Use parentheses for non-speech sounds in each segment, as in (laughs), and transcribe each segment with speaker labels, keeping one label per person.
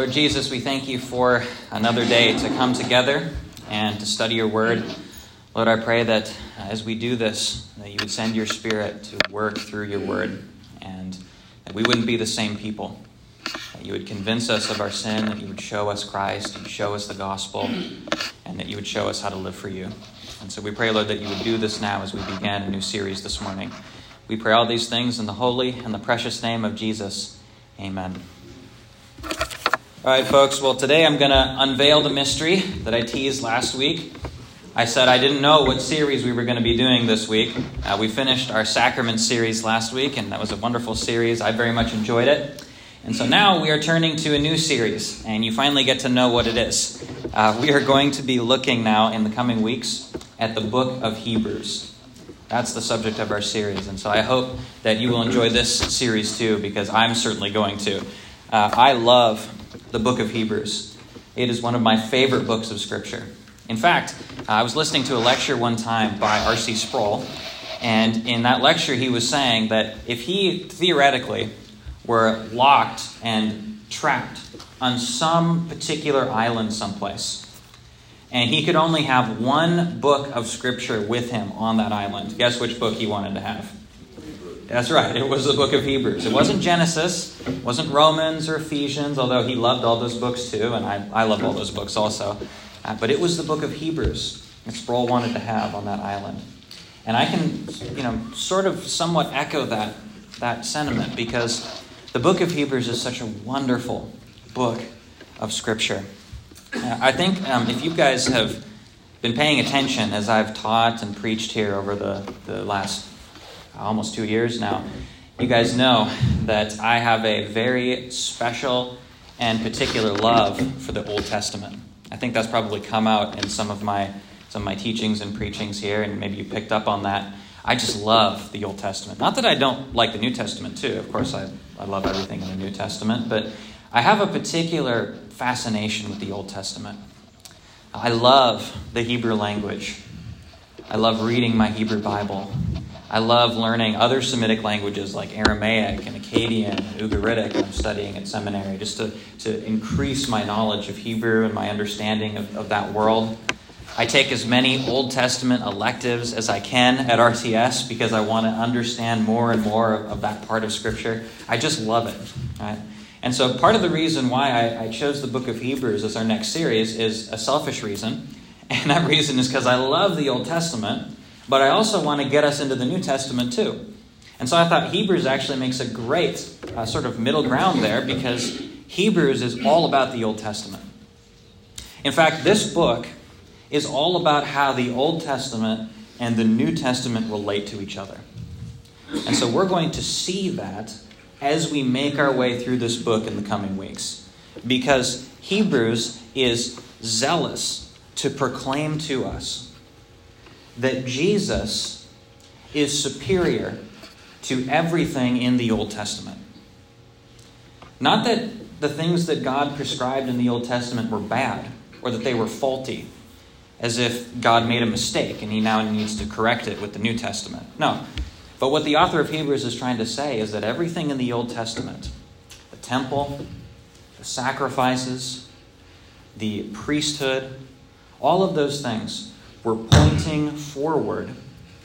Speaker 1: Lord Jesus, we thank you for another day to come together and to study your word. Lord, I pray that uh, as we do this, that you would send your spirit to work through your word and that we wouldn't be the same people. That you would convince us of our sin, that you would show us Christ, you'd show us the gospel, and that you would show us how to live for you. And so we pray, Lord, that you would do this now as we begin a new series this morning. We pray all these things in the holy and the precious name of Jesus. Amen. All right, folks. Well, today I'm going to unveil the mystery that I teased last week. I said I didn't know what series we were going to be doing this week. Uh, we finished our sacrament series last week, and that was a wonderful series. I very much enjoyed it. And so now we are turning to a new series, and you finally get to know what it is. Uh, we are going to be looking now in the coming weeks at the book of Hebrews. That's the subject of our series, and so I hope that you will enjoy this series too, because I'm certainly going to. Uh, I love the book of Hebrews. It is one of my favorite books of Scripture. In fact, uh, I was listening to a lecture one time by R.C. Sproul, and in that lecture, he was saying that if he theoretically were locked and trapped on some particular island someplace, and he could only have one book of Scripture with him on that island, guess which book he wanted to have? That's right. It was the book of Hebrews. It wasn't Genesis, it wasn't Romans or Ephesians, although he loved all those books too, and I, I love all those books also. Uh, but it was the book of Hebrews that Sproul wanted to have on that island. And I can, you know, sort of somewhat echo that, that sentiment because the book of Hebrews is such a wonderful book of Scripture. Uh, I think um, if you guys have been paying attention as I've taught and preached here over the, the last almost two years now, you guys know that I have a very special and particular love for the Old Testament. I think that's probably come out in some of my some of my teachings and preachings here, and maybe you picked up on that. I just love the Old Testament. Not that I don't like the New Testament too. Of course, I, I love everything in the New Testament, but I have a particular fascination with the Old Testament. I love the Hebrew language. I love reading my Hebrew Bible. I love learning other Semitic languages like Aramaic and Akkadian and Ugaritic I'm studying at seminary just to, to increase my knowledge of Hebrew and my understanding of, of that world. I take as many Old Testament electives as I can at RTS because I want to understand more and more of, of that part of Scripture. I just love it. Right? And so, part of the reason why I, I chose the book of Hebrews as our next series is a selfish reason. (laughs) And that reason is because I love the Old Testament but I also want to get us into the New Testament too. And so I thought Hebrews actually makes a great uh, sort of middle ground there because Hebrews is all about the Old Testament. In fact, this book is all about how the Old Testament and the New Testament relate to each other. And so we're going to see that as we make our way through this book in the coming weeks. Because Hebrews is zealous to proclaim to us that Jesus is superior to everything in the Old Testament. Not that the things that God prescribed in the Old Testament were bad or that they were faulty, as if God made a mistake and he now needs to correct it with the New Testament. No. But what the author of Hebrews is trying to say is that everything in the Old Testament, the temple, the sacrifices, the priesthood, all of those things we're pointing forward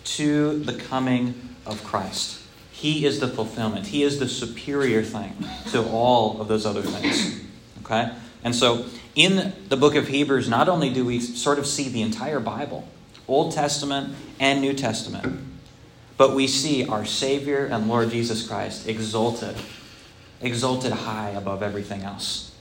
Speaker 1: to the coming of Christ. He is the fulfillment. He is the superior thing to all of those other things. Okay? And so in the book of Hebrews, not only do we sort of see the entire Bible, Old Testament and New Testament, but we see our Savior and Lord Jesus Christ exalted, exalted high above everything else.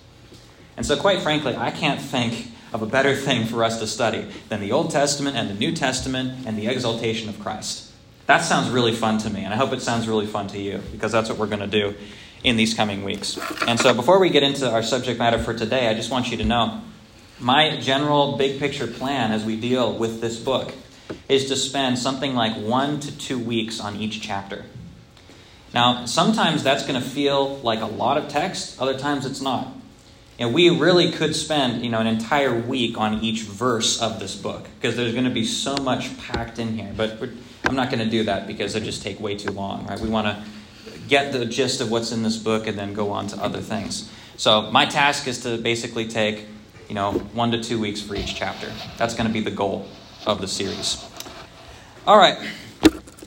Speaker 1: And so, quite frankly, I can't think of a better thing for us to study than the Old Testament and the New Testament and the exaltation of Christ. That sounds really fun to me, and I hope it sounds really fun to you because that's what we're going to do in these coming weeks. And so, before we get into our subject matter for today, I just want you to know my general big picture plan as we deal with this book is to spend something like one to two weeks on each chapter. Now, sometimes that's going to feel like a lot of text, other times it's not. And we really could spend, you know, an entire week on each verse of this book because there's going to be so much packed in here. But I'm not going to do that because it just take way too long, right? We want to get the gist of what's in this book and then go on to other things. So my task is to basically take, you know, one to two weeks for each chapter. That's going to be the goal of the series. All right.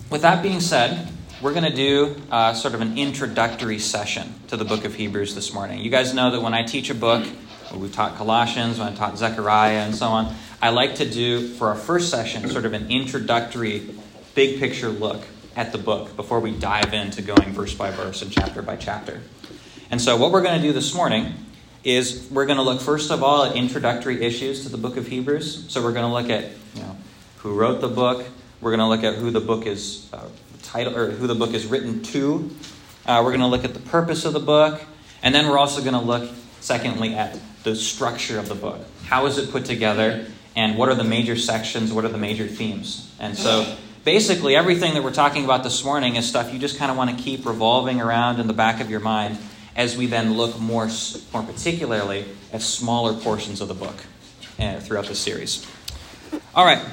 Speaker 1: With that being said, we're going to do uh, sort of an introductory session to the book of Hebrews this morning. You guys know that when I teach a book, we've taught Colossians, when I taught Zechariah, and so on, I like to do, for our first session, sort of an introductory, big picture look at the book before we dive into going verse by verse and chapter by chapter. And so, what we're going to do this morning is we're going to look first of all at introductory issues to the book of Hebrews. So, we're going to look at you know who wrote the book. We're going to look at who the book is uh, title or who the book is written to. Uh, we're going to look at the purpose of the book, and then we're also going to look, secondly, at the structure of the book. How is it put together, and what are the major sections? What are the major themes? And so basically, everything that we're talking about this morning is stuff you just kind of want to keep revolving around in the back of your mind as we then look more, more particularly at smaller portions of the book uh, throughout the series. All right,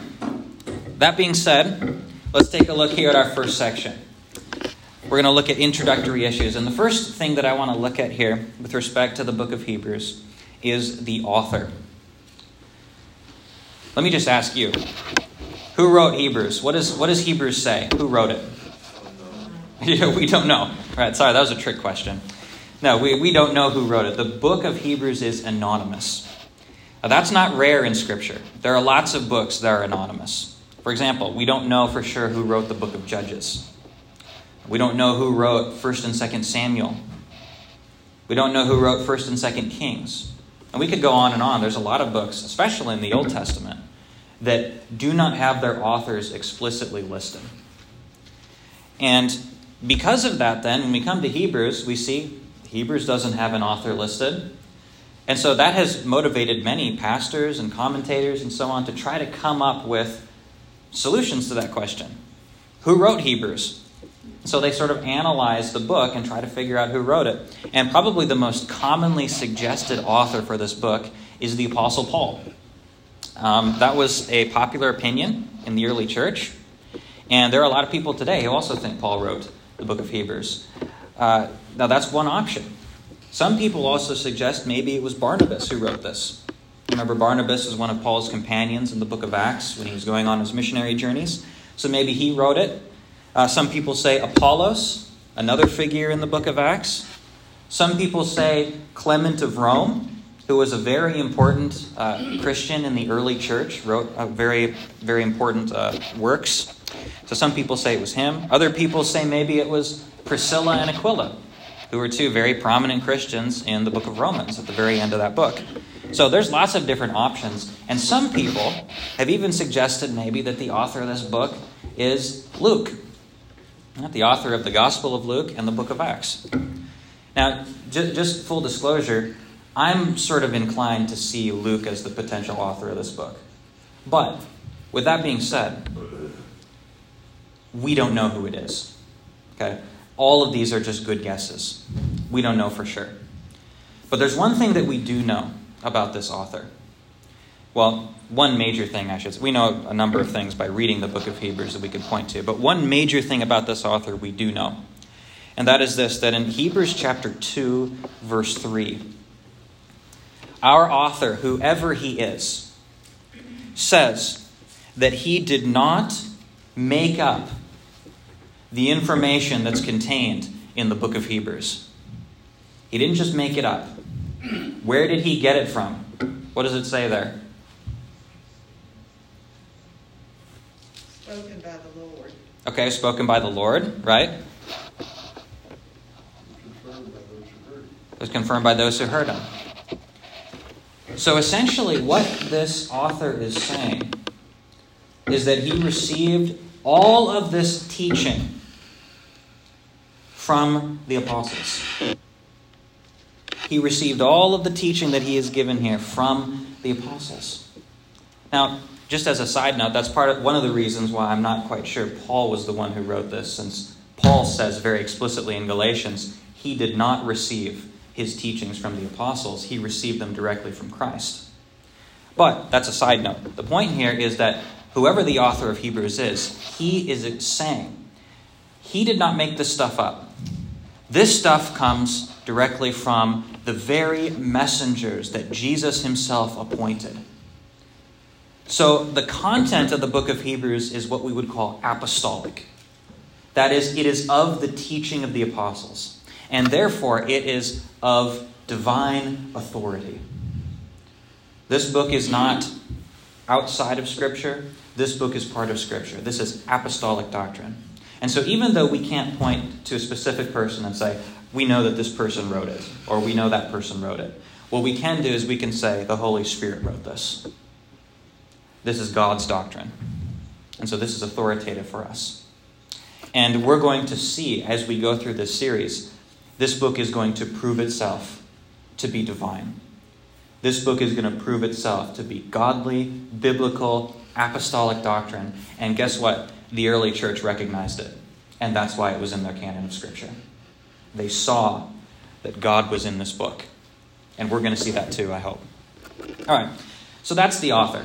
Speaker 1: that being said, let's take a look here at our first section. We're going to look at introductory issues. And the first thing that I want to look at here with respect to the book of Hebrews is the author. Let me just ask you who wrote Hebrews? What, is, what does Hebrews say? Who wrote it? (laughs) Yeah, we don't know. All right, sorry, that was a trick question. No, we, we don't know who wrote it. The book of Hebrews is anonymous. Now, that's not rare in Scripture. There are lots of books that are anonymous. For example, we don't know for sure who wrote the book of Judges. We don't know who wrote 1st and 2nd Samuel. We don't know who wrote 1st and 2nd Kings. And we could go on and on. There's a lot of books, especially in the Old Testament, that do not have their authors explicitly listed. And because of that, then, when we come to Hebrews, we see Hebrews doesn't have an author listed. And so that has motivated many pastors and commentators and so on to try to come up with solutions to that question. Who wrote Hebrews? So they sort of analyze the book and try to figure out who wrote it. And probably the most commonly suggested author for this book is the Apostle Paul. Um, that was a popular opinion in the early church. And there are a lot of people today who also think Paul wrote the book of Hebrews. Uh, now, that's one option. Some people also suggest maybe it was Barnabas who wrote this. Remember, Barnabas is one of Paul's companions in the book of Acts when he was going on his missionary journeys. So maybe he wrote it. Uh, some people say Apollos, another figure in the book of Acts. Some people say Clement of Rome, who was a very important uh, Christian in the early church, wrote very, very important uh, works. So some people say it was him. Other people say maybe it was Priscilla and Aquila, who were two very prominent Christians in the book of Romans at the very end of that book. So there's lots of different options. And some people have even suggested maybe that the author of this book is Luke, not the author of the Gospel of Luke and the book of Acts. Now, just full disclosure, I'm sort of inclined to see Luke as the potential author of this book. But with that being said, we don't know who it is. Okay? All of these are just good guesses. We don't know for sure. But there's one thing that we do know about this author. Well, one major thing I should say. We know a number of things by reading the book of Hebrews that we could point to, but one major thing about this author we do know. And that is this that in Hebrews chapter 2, verse 3, our author, whoever he is, says that he did not make up the information that's contained in the book of Hebrews. He didn't just make it up. (clears throat) Where did he get it from? What does it say there?
Speaker 2: Spoken by the Lord.
Speaker 1: Okay, spoken by the Lord, right? It was confirmed by those who heard him. So essentially, what this author is saying is that he received all of this teaching from the apostles. He received all of the teaching that he is given here from the apostles. Now, just as a side note, that's part of one of the reasons why I'm not quite sure Paul was the one who wrote this, since Paul says very explicitly in Galatians, he did not receive his teachings from the apostles, he received them directly from Christ. But that's a side note. The point here is that whoever the author of Hebrews is, he is saying he did not make this stuff up. This stuff comes directly from the very messengers that Jesus himself appointed. So, the content of the book of Hebrews is what we would call apostolic. That is, it is of the teaching of the apostles, and therefore it is of divine authority. This book is not outside of Scripture, this book is part of Scripture. This is apostolic doctrine. And so, even though we can't point to a specific person and say, we know that this person wrote it, or we know that person wrote it, what we can do is we can say, the Holy Spirit wrote this. This is God's doctrine. And so, this is authoritative for us. And we're going to see as we go through this series, this book is going to prove itself to be divine. This book is going to prove itself to be godly, biblical, apostolic doctrine. And guess what? the early church recognized it, and that's why it was in their canon of Scripture. They saw that God was in this book, and we're going to see that too, I hope. All right, so that's the author.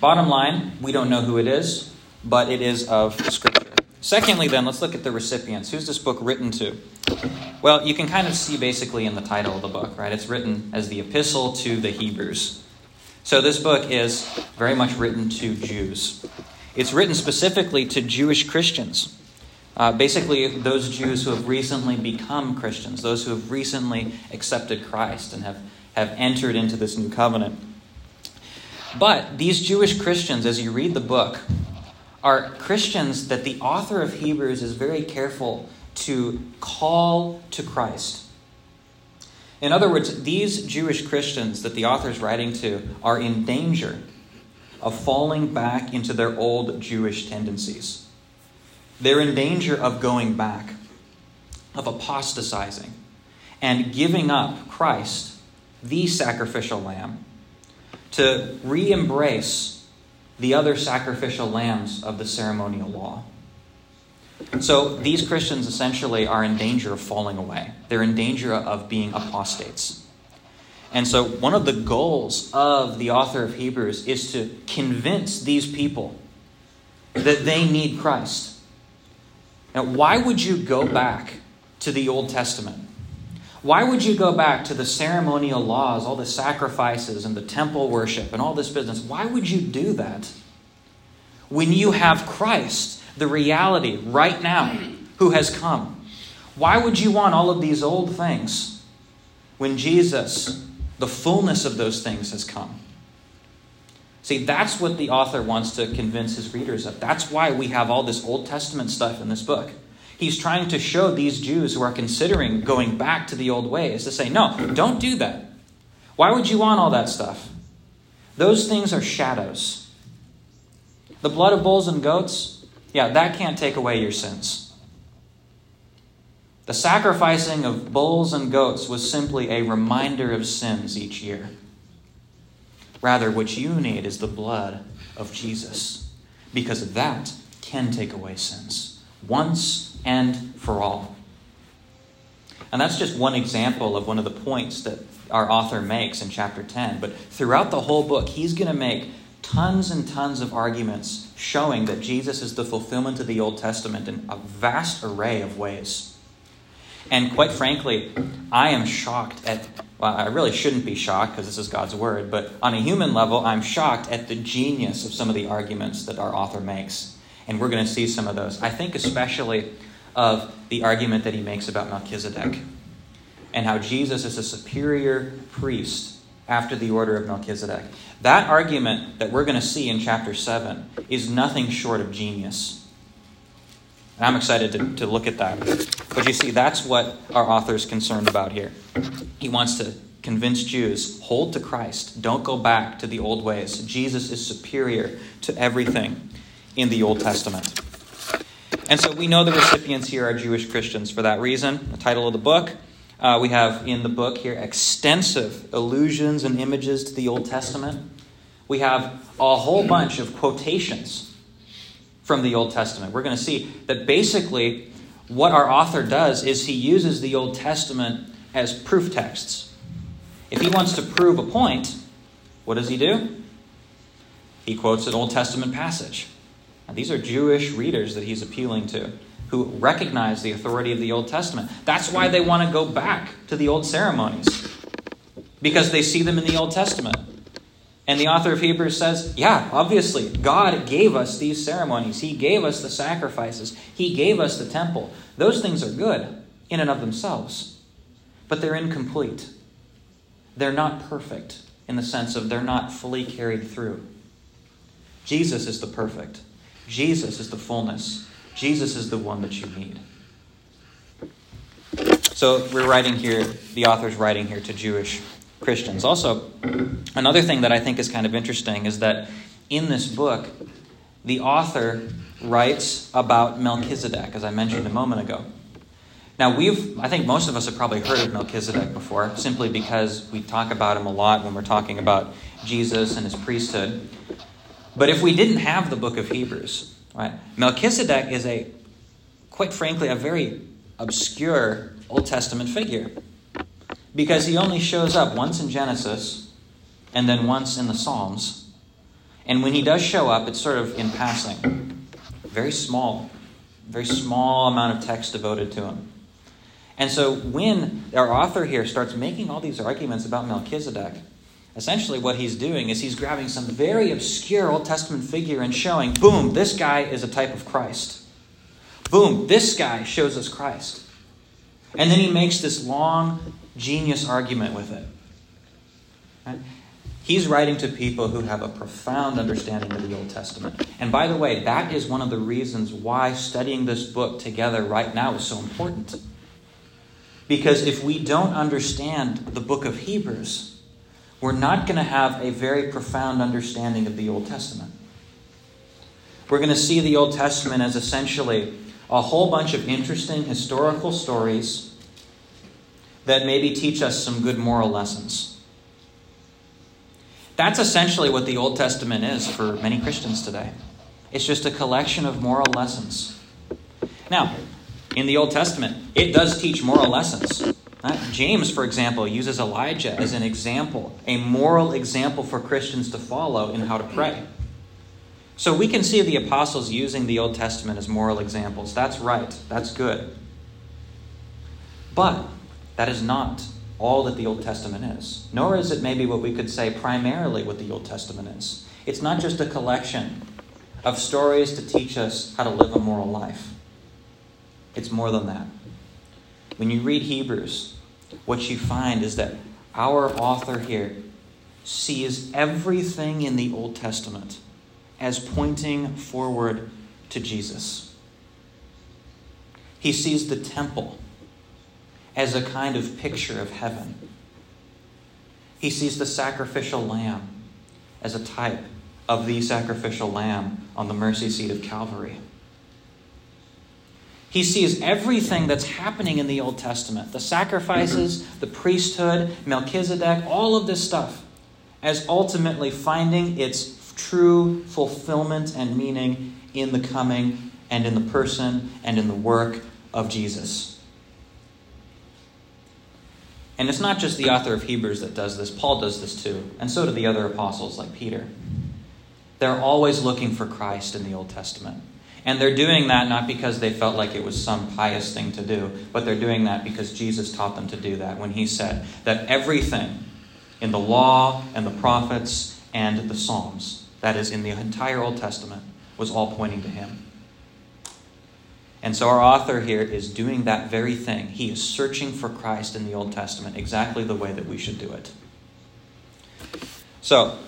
Speaker 1: Bottom line, we don't know who it is, but it is of Scripture. Secondly, then, let's look at the recipients. Who's this book written to? Well, you can kind of see basically in the title of the book, right? It's written as the Epistle to the Hebrews. So this book is very much written to Jews. It's written specifically to Jewish Christians. Uh, basically, those Jews who have recently become Christians, those who have recently accepted Christ and have, have entered into this new covenant. But these Jewish Christians, as you read the book, are Christians that the author of Hebrews is very careful to call to Christ. In other words, these Jewish Christians that the author is writing to are in danger of falling back into their old Jewish tendencies. They're in danger of going back, of apostatizing, and giving up Christ, the sacrificial lamb, to re embrace the other sacrificial lambs of the ceremonial law. So these Christians essentially are in danger of falling away. They're in danger of being apostates. And so, one of the goals of the author of Hebrews is to convince these people that they need Christ. Now, why would you go back to the Old Testament? Why would you go back to the ceremonial laws, all the sacrifices and the temple worship and all this business? Why would you do that when you have Christ, the reality right now, who has come? Why would you want all of these old things when Jesus the fullness of those things has come. See, that's what the author wants to convince his readers of. That's why we have all this Old Testament stuff in this book. He's trying to show these Jews who are considering going back to the old ways to say, no, don't do that. Why would you want all that stuff? Those things are shadows. The blood of bulls and goats, yeah, that can't take away your sins. The sacrificing of bulls and goats was simply a reminder of sins each year. Rather, what you need is the blood of Jesus, because that can take away sins once and for all. And that's just one example of one of the points that our author makes in chapter 10. But throughout the whole book, he's going to make tons and tons of arguments showing that Jesus is the fulfillment of the Old Testament in a vast array of ways. And quite frankly, I am shocked at, well, I really shouldn't be shocked because this is God's word, but on a human level, I'm shocked at the genius of some of the arguments that our author makes. And we're going to see some of those. I think especially of the argument that he makes about Melchizedek and how Jesus is a superior priest after the order of Melchizedek. That argument that we're going to see in chapter 7 is nothing short of genius. And I'm excited to, to look at that. But you see, that's what our author is concerned about here. He wants to convince Jews hold to Christ, don't go back to the old ways. Jesus is superior to everything in the Old Testament. And so we know the recipients here are Jewish Christians for that reason. The title of the book. Uh, we have in the book here extensive allusions and images to the Old Testament. We have a whole bunch of quotations from the Old Testament. We're going to see that basically what our author does is he uses the Old Testament as proof texts. If he wants to prove a point, what does he do? He quotes an Old Testament passage. Now, these are Jewish readers that he's appealing to, who recognize the authority of the Old Testament. That's why they want to go back to the old ceremonies, because they see them in the Old Testament. And the author of Hebrews says, yeah, obviously, God gave us these ceremonies. He gave us the sacrifices. He gave us the temple. Those things are good in and of themselves, but they're incomplete. They're not perfect in the sense of they're not fully carried through. Jesus is the perfect, Jesus is the fullness, Jesus is the one that you need. So we're writing here, the author's writing here to Jewish Christians. Also, another thing that I think is kind of interesting is that in this book, the author writes about Melchizedek, as I mentioned a moment ago. Now, we've, I think most of us have probably heard of Melchizedek before, simply because we talk about him a lot when we're talking about Jesus and his priesthood. But if we didn't have the book of Hebrews, right, Melchizedek is a, quite frankly, a very obscure Old Testament figure because he only shows up once in Genesis and then once in the Psalms. And when he does show up, it's sort of in passing. Very small, very small amount of text devoted to him. And so when our author here starts making all these arguments about Melchizedek, essentially what he's doing is he's grabbing some very obscure Old Testament figure and showing, boom, this guy is a type of Christ. Boom, this guy shows us Christ. And then he makes this long, genius argument with it. Right? He's writing to people who have a profound understanding of the Old Testament. And by the way, that is one of the reasons why studying this book together right now is so important. Because if we don't understand the book of Hebrews, we're not going to have a very profound understanding of the Old Testament. We're going to see the Old Testament as essentially a whole bunch of interesting historical stories that maybe teach us some good moral lessons. That's essentially what the Old Testament is for many Christians today. It's just a collection of moral lessons. Now, in the Old Testament, it does teach moral lessons. Uh, James, for example, uses Elijah as an example, a moral example for Christians to follow in how to pray. So we can see the apostles using the Old Testament as moral examples. That's right, that's good. But that is not all that the Old Testament is, nor is it maybe what we could say primarily what the Old Testament is. It's not just a collection of stories to teach us how to live a moral life, it's more than that. When you read Hebrews, what you find is that our author here sees everything in the Old Testament as pointing forward to Jesus. He sees the temple as a kind of picture of heaven. He sees the sacrificial lamb as a type of the sacrificial lamb on the mercy seat of Calvary. He sees everything that's happening in the Old Testament the sacrifices, the priesthood, Melchizedek, all of this stuff as ultimately finding its true fulfillment and meaning in the coming and in the person and in the work of Jesus. And it's not just the author of Hebrews that does this, Paul does this too, and so do the other apostles like Peter. They're always looking for Christ in the Old Testament. And they're doing that not because they felt like it was some pious thing to do, but they're doing that because Jesus taught them to do that when he said that everything in the law and the prophets and the Psalms, that is, in the entire Old Testament, was all pointing to him. And so our author here is doing that very thing. He is searching for Christ in the Old Testament exactly the way that we should do it. So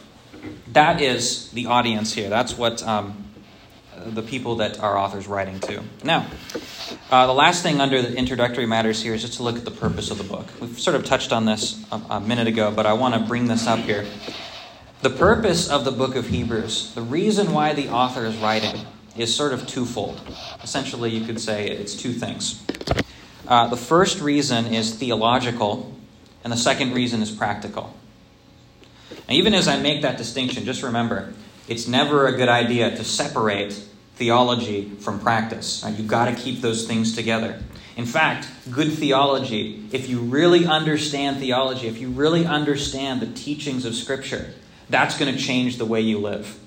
Speaker 1: that is the audience here. That's what um, the people that our author's writing to. Now, uh, the last thing under the introductory matters here is just to look at the purpose of the book. We've sort of touched on this a, a minute ago, but I want to bring this up here. The purpose of the book of Hebrews, the reason why the author is writing, is sort of twofold. Essentially, you could say it's two things. Uh, the first reason is theological, and the second reason is practical. Now, even as I make that distinction, just remember it's never a good idea to separate theology from practice. Right? You've got to keep those things together. In fact, good theology, if you really understand theology, if you really understand the teachings of Scripture, that's going to change the way you live.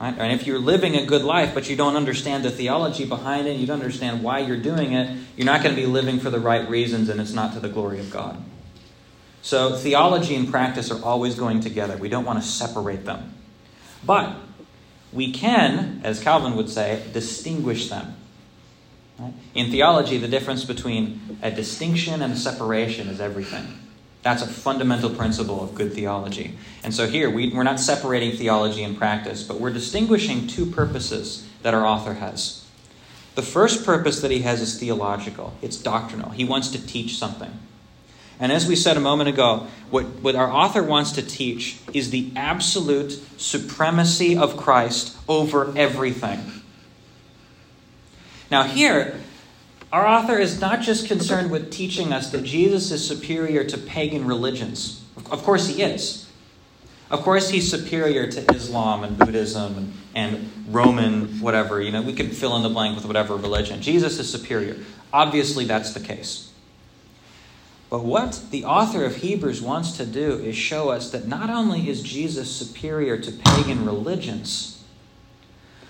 Speaker 1: Right? And if you're living a good life, but you don't understand the theology behind it, you don't understand why you're doing it, you're not going to be living for the right reasons, and it's not to the glory of God. So, theology and practice are always going together. We don't want to separate them. But we can, as Calvin would say, distinguish them. Right? In theology, the difference between a distinction and a separation is everything. That's a fundamental principle of good theology. And so here, we, we're not separating theology and practice, but we're distinguishing two purposes that our author has. The first purpose that he has is theological, it's doctrinal. He wants to teach something. And as we said a moment ago, what, what our author wants to teach is the absolute supremacy of Christ over everything. Now, here, our author is not just concerned with teaching us that Jesus is superior to pagan religions. Of course, he is. Of course, he's superior to Islam and Buddhism and, Roman, whatever. You know, we could fill in the blank with whatever religion. Jesus is superior. Obviously, that's the case. But what the author of Hebrews wants to do is show us that not only is Jesus superior to pagan religions,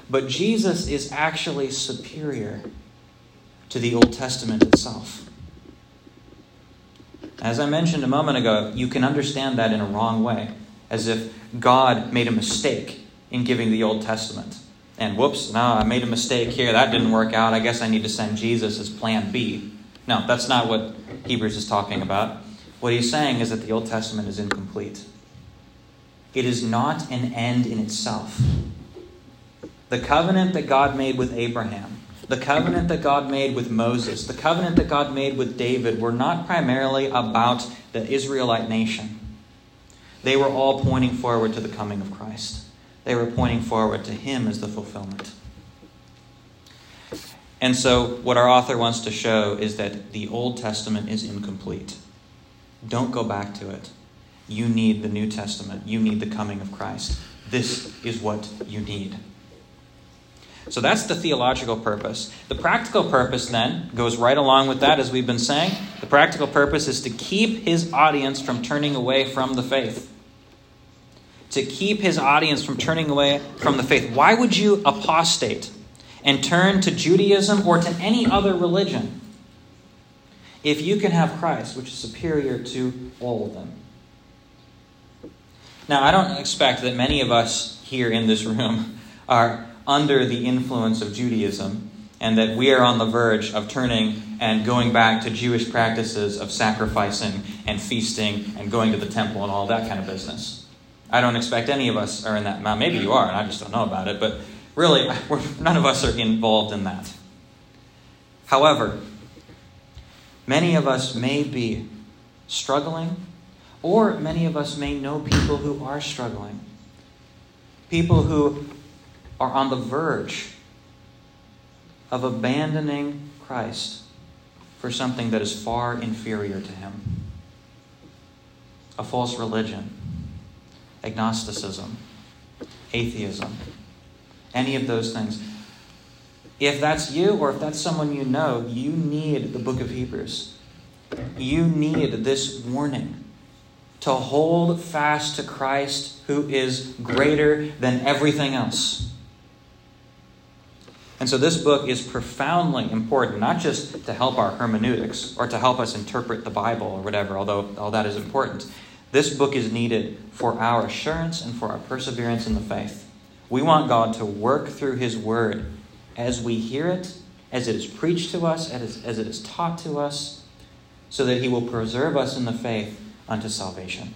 Speaker 1: but Jesus is actually superior to the Old Testament itself. As I mentioned a moment ago, you can understand that in a wrong way, as if God made a mistake in giving the Old Testament. And whoops, no, I made a mistake here. That didn't work out. I guess I need to send Jesus as plan B. No, that's not what Hebrews is talking about. What he's saying is that the Old Testament is incomplete. It is not an end in itself. The covenant that God made with Abraham the covenant that God made with Moses, the covenant that God made with David, were not primarily about the Israelite nation. They were all pointing forward to the coming of Christ. They were pointing forward to Him as the fulfillment. And so, what our author wants to show is that the Old Testament is incomplete. Don't go back to it. You need the New Testament. You need the coming of Christ. This is what you need. So that's the theological purpose. The practical purpose then goes right along with that, as we've been saying. The practical purpose is to keep his audience from turning away from the faith. To keep his audience from turning away from the faith. Why would you apostate and turn to Judaism or to any other religion if you can have Christ, which is superior to all of them? Now, I don't expect that many of us here in this room (laughs) are under the influence of Judaism, and that we are on the verge of turning and going back to Jewish practices of sacrificing and feasting and going to the temple and all that kind of business. I don't expect any of us are in that. Maybe you are, and I just don't know about it, but really, (laughs) none of us are involved in that. However, many of us may be struggling, or many of us may know people who are struggling. People who are on the verge of abandoning Christ for something that is far inferior to him a false religion, agnosticism, atheism, any of those things. If that's you or if that's someone you know, you need the book of Hebrews. You need this warning to hold fast to Christ who is greater than everything else. And so this book is profoundly important, not just to help our hermeneutics or to help us interpret the Bible or whatever, although all that is important. This book is needed for our assurance and for our perseverance in the faith. We want God to work through His Word as we hear it, as it is preached to us, as, as it is taught to us, so that He will preserve us in the faith unto salvation.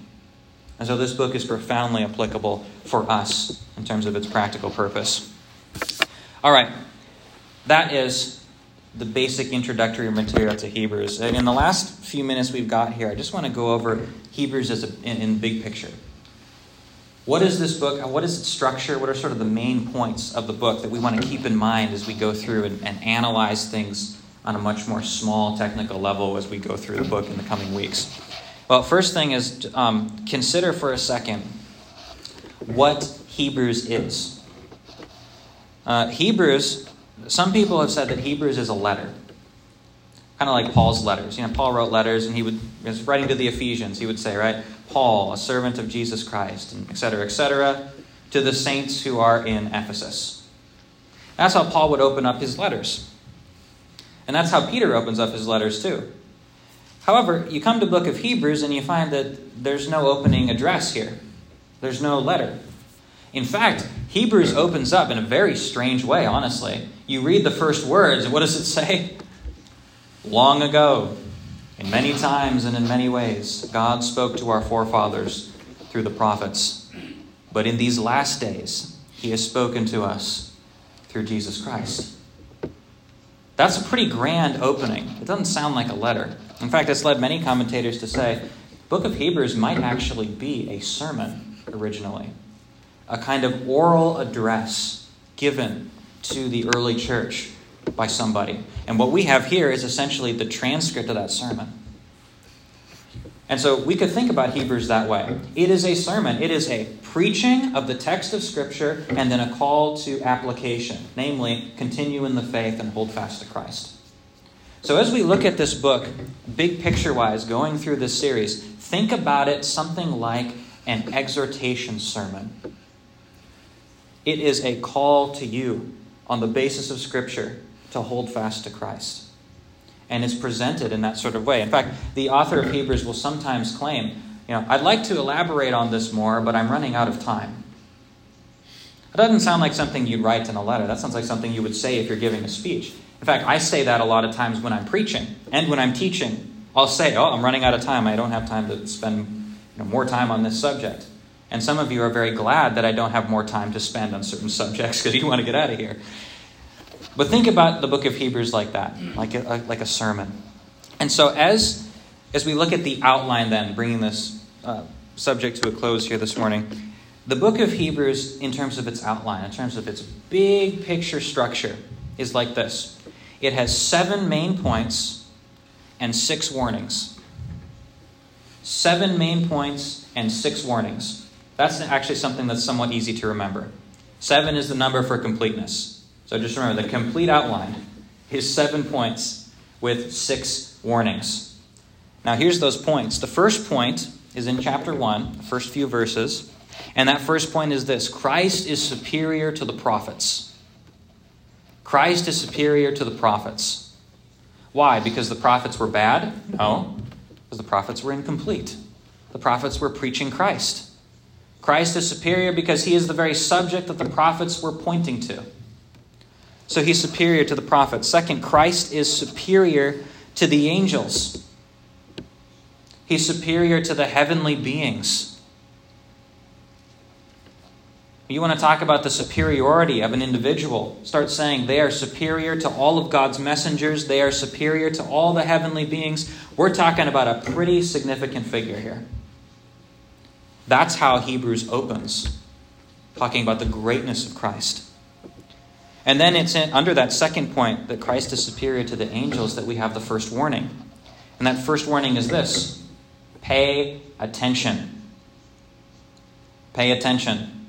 Speaker 1: And so this book is profoundly applicable for us in terms of its practical purpose. All right that is the basic introductory material to Hebrews. And in the last few minutes we've got here, I just want to go over Hebrews as a, in, in big picture. What is this book? What is its structure? What are sort of the main points of the book that we want to keep in mind as we go through and, and analyze things on a much more small technical level as we go through the book in the coming weeks? Well, first thing is um, consider for a second what Hebrews is. Uh, Hebrews some people have said that Hebrews is a letter, kind of like Paul's letters. You know, Paul wrote letters, and he would, was writing to the Ephesians, he would say, right, Paul, a servant of Jesus Christ, and et cetera, et cetera, to the saints who are in Ephesus. That's how Paul would open up his letters. And that's how Peter opens up his letters too. However, you come to book of Hebrews and you find that there's no opening address here. There's no letter. In fact, Hebrews opens up in a very strange way, honestly. You read the first words, and what does it say? Long ago, in many times and in many ways, God spoke to our forefathers through the prophets. But in these last days, He has spoken to us through Jesus Christ. That's a pretty grand opening. It doesn't sound like a letter. In fact, it's led many commentators to say book of Hebrews might actually be a sermon originally, a kind of oral address given to the early church by somebody. And what we have here is essentially the transcript of that sermon. And so we could think about Hebrews that way. It is a sermon, it is a preaching of the text of Scripture and then a call to application, namely, continue in the faith and hold fast to Christ. So as we look at this book, big picture wise, going through this series, think about it something like an exhortation sermon. It is a call to you on the basis of Scripture to hold fast to Christ. And it's presented in that sort of way. In fact, the author of Hebrews will sometimes claim, you know, I'd like to elaborate on this more, but I'm running out of time. It doesn't sound like something you'd write in a letter. That sounds like something you would say if you're giving a speech. In fact, I say that a lot of times when I'm preaching and when I'm teaching. I'll say, Oh, I'm running out of time. I don't have time to spend you know, more time on this subject. And some of you are very glad that I don't have more time to spend on certain (laughs) subjects because you want to get out of here. But think about the book of Hebrews like that, like a, like a sermon. And so, as, as we look at the outline, then, bringing this uh, subject to a close here this morning, the book of Hebrews, in terms of its outline, in terms of its big picture structure, is like this it has seven main points and six warnings. Seven main points and six warnings. That's actually something that's somewhat easy to remember. Seven is the number for completeness. So just remember the complete outline is seven points with six warnings. Now, here's those points. The first point is in chapter 1, the first few verses. And that first point is this Christ is superior to the prophets. Christ is superior to the prophets. Why? Because the prophets were bad? No, because the prophets were incomplete. The prophets were preaching Christ. Christ is superior because he is the very subject that the prophets were pointing to. So he's superior to the prophets. Second, Christ is superior to the angels. He's superior to the heavenly beings. You want to talk about the superiority of an individual? Start saying they are superior to all of God's messengers, they are superior to all the heavenly beings. We're talking about a pretty significant figure here. That's how Hebrews opens, talking about the greatness of Christ. And then it's in, under that second point that Christ is superior to the angels that we have the first warning. And that first warning is this pay attention. Pay attention.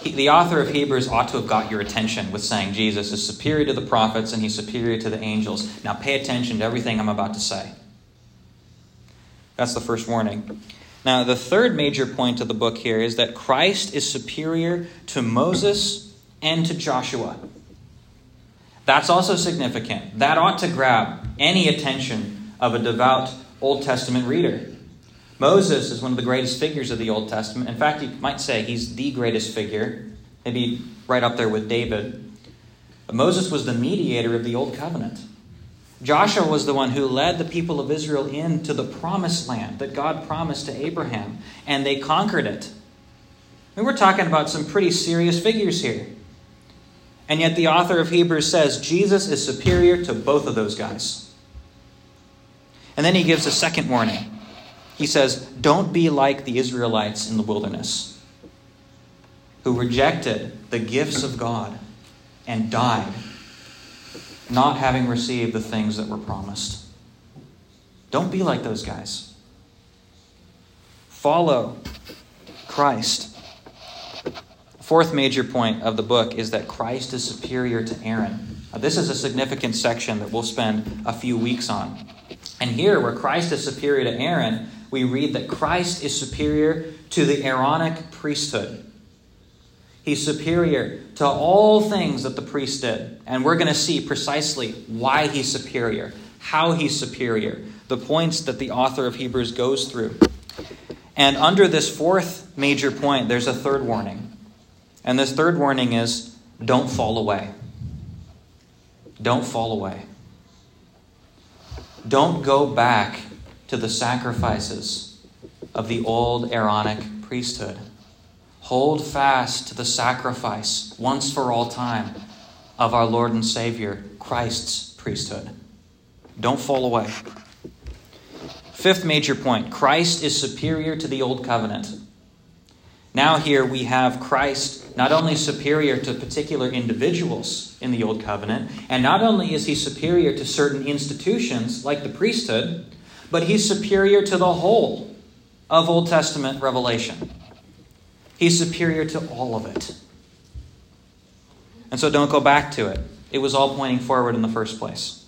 Speaker 1: He, the author of Hebrews ought to have got your attention with saying Jesus is superior to the prophets and he's superior to the angels. Now pay attention to everything I'm about to say. That's the first warning. Now, the third major point of the book here is that Christ is superior to Moses and to Joshua. That's also significant. That ought to grab any attention of a devout Old Testament reader. Moses is one of the greatest figures of the Old Testament. In fact, you might say he's the greatest figure, maybe right up there with David. But Moses was the mediator of the Old Covenant. Joshua was the one who led the people of Israel into the promised land that God promised to Abraham, and they conquered it. I mean, we're talking about some pretty serious figures here. And yet, the author of Hebrews says Jesus is superior to both of those guys. And then he gives a second warning. He says, Don't be like the Israelites in the wilderness who rejected the gifts of God and died not having received the things that were promised. Don't be like those guys. Follow Christ. Fourth major point of the book is that Christ is superior to Aaron. Now, this is a significant section that we'll spend a few weeks on. And here, where Christ is superior to Aaron, we read that Christ is superior to the Aaronic priesthood. He's superior to all things that the priest did. And we're going to see precisely why he's superior, how he's superior, the points that the author of Hebrews goes through. And under this fourth major point, there's a third warning. And this third warning is don't fall away. Don't fall away. Don't go back to the sacrifices of the old Aaronic priesthood. Hold fast to the sacrifice, once for all time, of our Lord and Savior, Christ's priesthood. Don't fall away. Fifth major point Christ is superior to the old covenant. Now, here we have Christ not only superior to particular individuals in the Old Covenant, and not only is he superior to certain institutions like the priesthood, but he's superior to the whole of Old Testament revelation. He's superior to all of it. And so don't go back to it. It was all pointing forward in the first place.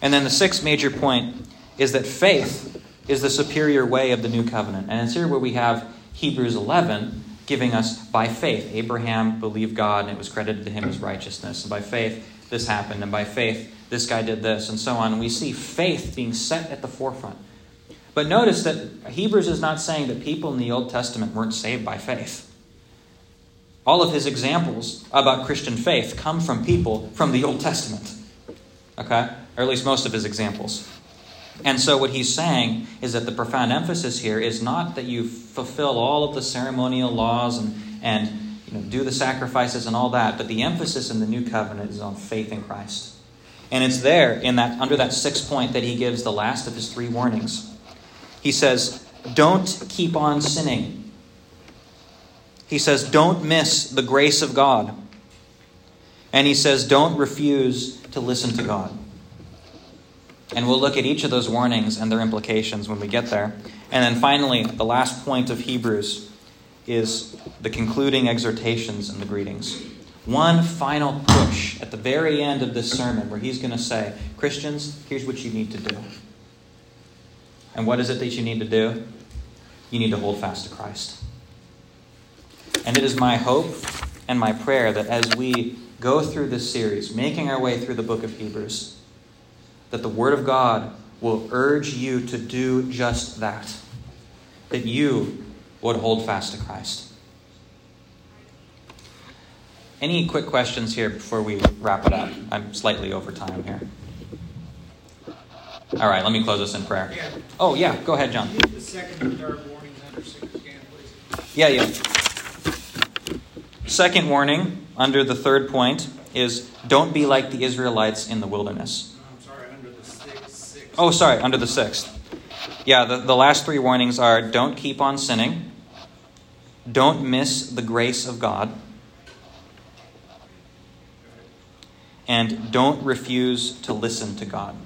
Speaker 1: And then the sixth major point is that faith is the superior way of the new covenant. And it's here where we have Hebrews 11 giving us by faith. Abraham believed God and it was credited to him as righteousness. And by faith, this happened. And by faith, this guy did this, and so on. And we see faith being set at the forefront. But notice that Hebrews is not saying that people in the Old Testament weren't saved by faith. All of his examples about Christian faith come from people from the Old Testament. Okay? Or at least most of his examples. And so, what he's saying is that the profound emphasis here is not that you fulfill all of the ceremonial laws and, and you know, do the sacrifices and all that, but the emphasis in the new covenant is on faith in Christ. And it's there in that under that sixth point that he gives the last of his three warnings. He says, Don't keep on sinning. He says, Don't miss the grace of God. And he says, Don't refuse to listen to God. And we'll look at each of those warnings and their implications when we get there. And then finally, the last point of Hebrews is the concluding exhortations and the greetings. One final push at the very end of this sermon where he's going to say, Christians, here's what you need to do. And what is it that you need to do? You need to hold fast to Christ. And it is my hope and my prayer that as we go through this series, making our way through the book of Hebrews, that the Word of God will urge you to do just that. That you would hold fast to Christ. Any quick questions here before we wrap it up? I'm slightly over time here. All right, let me close this in prayer. Oh, yeah, go ahead, John.
Speaker 2: The second and third warnings under six again, please.
Speaker 1: Yeah, yeah. Second warning under the third point is don't be like the Israelites in the wilderness.
Speaker 2: I'm sorry, under the sixth, sixth.
Speaker 1: Oh, sorry, under the sixth. Yeah, the, the last three warnings are don't keep on sinning, don't miss the grace of God, and don't refuse to listen to God.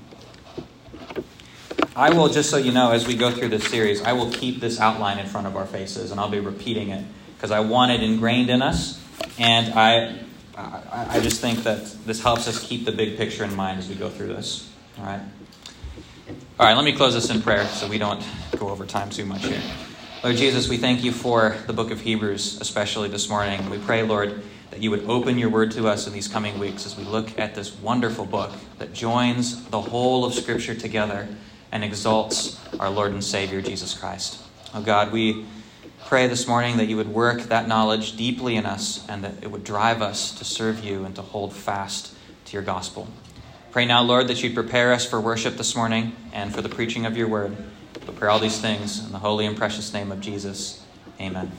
Speaker 1: I will, just so you know, as we go through this series, I will keep this outline in front of our faces and I'll be repeating it because I want it ingrained in us. And I, I, I just think that this helps us keep the big picture in mind as we go through this. All right? All right, let me close this in prayer so we don't go over time too much here. Lord Jesus, we thank you for the book of Hebrews, especially this morning. We pray, Lord, that you would open your word to us in these coming weeks as we look at this wonderful book that joins the whole of Scripture together and exalts our Lord and Savior, Jesus Christ. Oh God, we pray this morning that you would work that knowledge deeply in us and that it would drive us to serve you and to hold fast to your gospel. Pray now, Lord, that you'd prepare us for worship this morning and for the preaching of your word. We pray all these things in the holy and precious name of Jesus. Amen.